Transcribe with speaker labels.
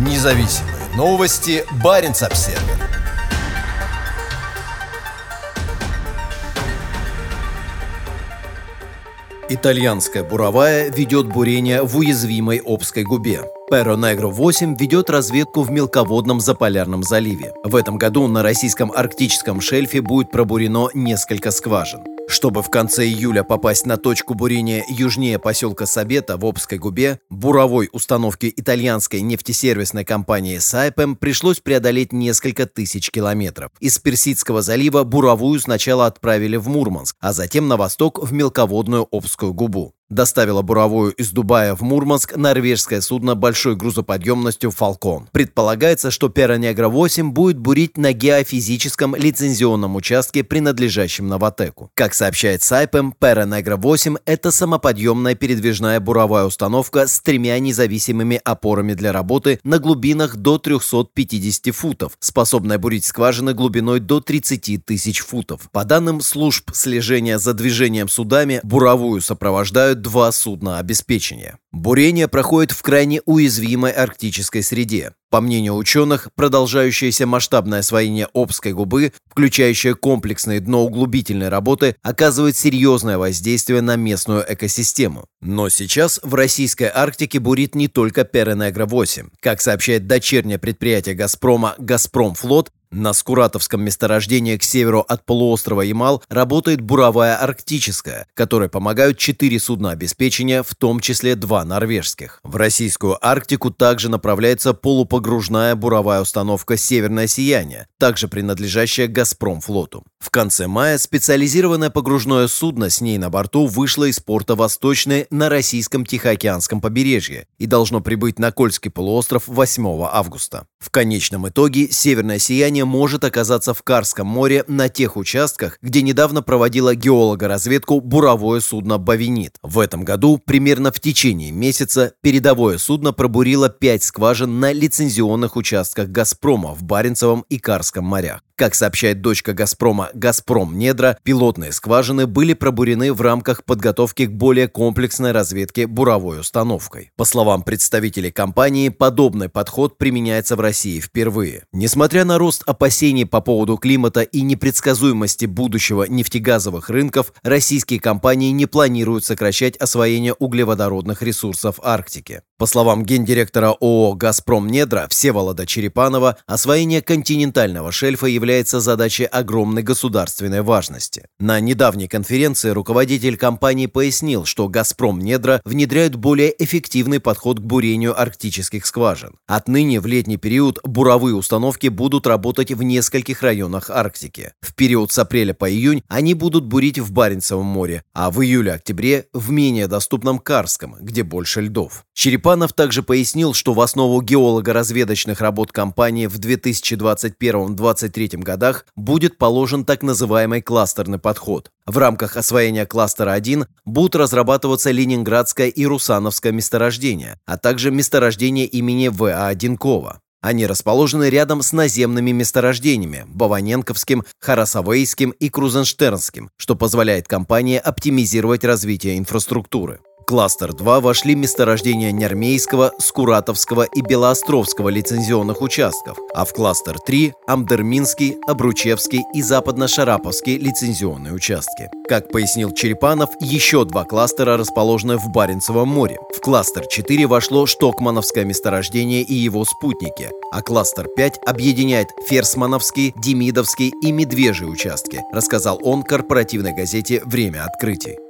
Speaker 1: Независимые новости. Барин обсерва Итальянская буровая ведет бурение в уязвимой Обской губе. Перо Негро 8 ведет разведку в мелководном Заполярном заливе. В этом году на российском арктическом шельфе будет пробурено несколько скважин. Чтобы в конце июля попасть на точку бурения южнее поселка Сабета в Обской губе, буровой установке итальянской нефтесервисной компании Сайпем пришлось преодолеть несколько тысяч километров. Из Персидского залива буровую сначала отправили в Мурманск, а затем на восток в мелководную Обскую губу доставила буровую из Дубая в Мурманск норвежское судно большой грузоподъемностью «Фалкон». Предполагается, что «Перонегра-8» будет бурить на геофизическом лицензионном участке, принадлежащем Новотеку. Как сообщает Сайпем, «Перонегра-8» — это самоподъемная передвижная буровая установка с тремя независимыми опорами для работы на глубинах до 350 футов, способная бурить скважины глубиной до 30 тысяч футов. По данным служб слежения за движением судами, буровую сопровождают два судна обеспечения. Бурение проходит в крайне уязвимой арктической среде. По мнению ученых, продолжающееся масштабное освоение Обской губы, включающее комплексные дноуглубительные работы, оказывает серьезное воздействие на местную экосистему. Но сейчас в российской Арктике бурит не только Перенегро-8. Как сообщает дочернее предприятие «Газпрома» «Газпромфлот», на Скуратовском месторождении к северу от полуострова Ямал работает буровая арктическая, которой помогают четыре судна обеспечения, в том числе два норвежских. В российскую Арктику также направляется полупогружная буровая установка «Северное сияние», также принадлежащая «Газпромфлоту». В конце мая специализированное погружное судно с ней на борту вышло из порта Восточный на российском Тихоокеанском побережье и должно прибыть на Кольский полуостров 8 августа. В конечном итоге «Северное сияние» Население может оказаться в Карском море на тех участках, где недавно проводила геологоразведку буровое судно «Бавинит». В этом году, примерно в течение месяца, передовое судно пробурило пять скважин на лицензионных участках «Газпрома» в Баренцевом и Карском морях. Как сообщает дочка «Газпрома» «Газпром Недра», пилотные скважины были пробурены в рамках подготовки к более комплексной разведке буровой установкой. По словам представителей компании, подобный подход применяется в России впервые. Несмотря на рост опасений по поводу климата и непредсказуемости будущего нефтегазовых рынков, российские компании не планируют сокращать освоение углеводородных ресурсов Арктики. По словам гендиректора ООО «Газпром Недра» Всеволода Черепанова, освоение континентального шельфа является задачей огромной государственной важности. На недавней конференции руководитель компании пояснил, что «Газпром Недра» внедряют более эффективный подход к бурению арктических скважин. Отныне в летний период буровые установки будут работать в нескольких районах Арктики. В период с апреля по июнь они будут бурить в Баренцевом море, а в июле-октябре в менее доступном Карском, где больше льдов. Черепанов также пояснил, что в основу геолого-разведочных работ компании в 2021-2023 годах будет положен так называемый кластерный подход. В рамках освоения кластера 1 будут разрабатываться Ленинградское и Русановское месторождения, а также месторождение имени В.А. Денкова. Они расположены рядом с наземными месторождениями – Баваненковским, Харасовейским и Крузенштернским, что позволяет компании оптимизировать развитие инфраструктуры кластер 2 вошли месторождения Нермейского, Скуратовского и Белоостровского лицензионных участков, а в кластер 3 – Амдерминский, Обручевский и Западно-Шараповский лицензионные участки. Как пояснил Черепанов, еще два кластера расположены в Баренцевом море. В кластер 4 вошло Штокмановское месторождение и его спутники, а кластер 5 объединяет Ферсмановский, Демидовский и Медвежий участки, рассказал он корпоративной газете «Время открытий».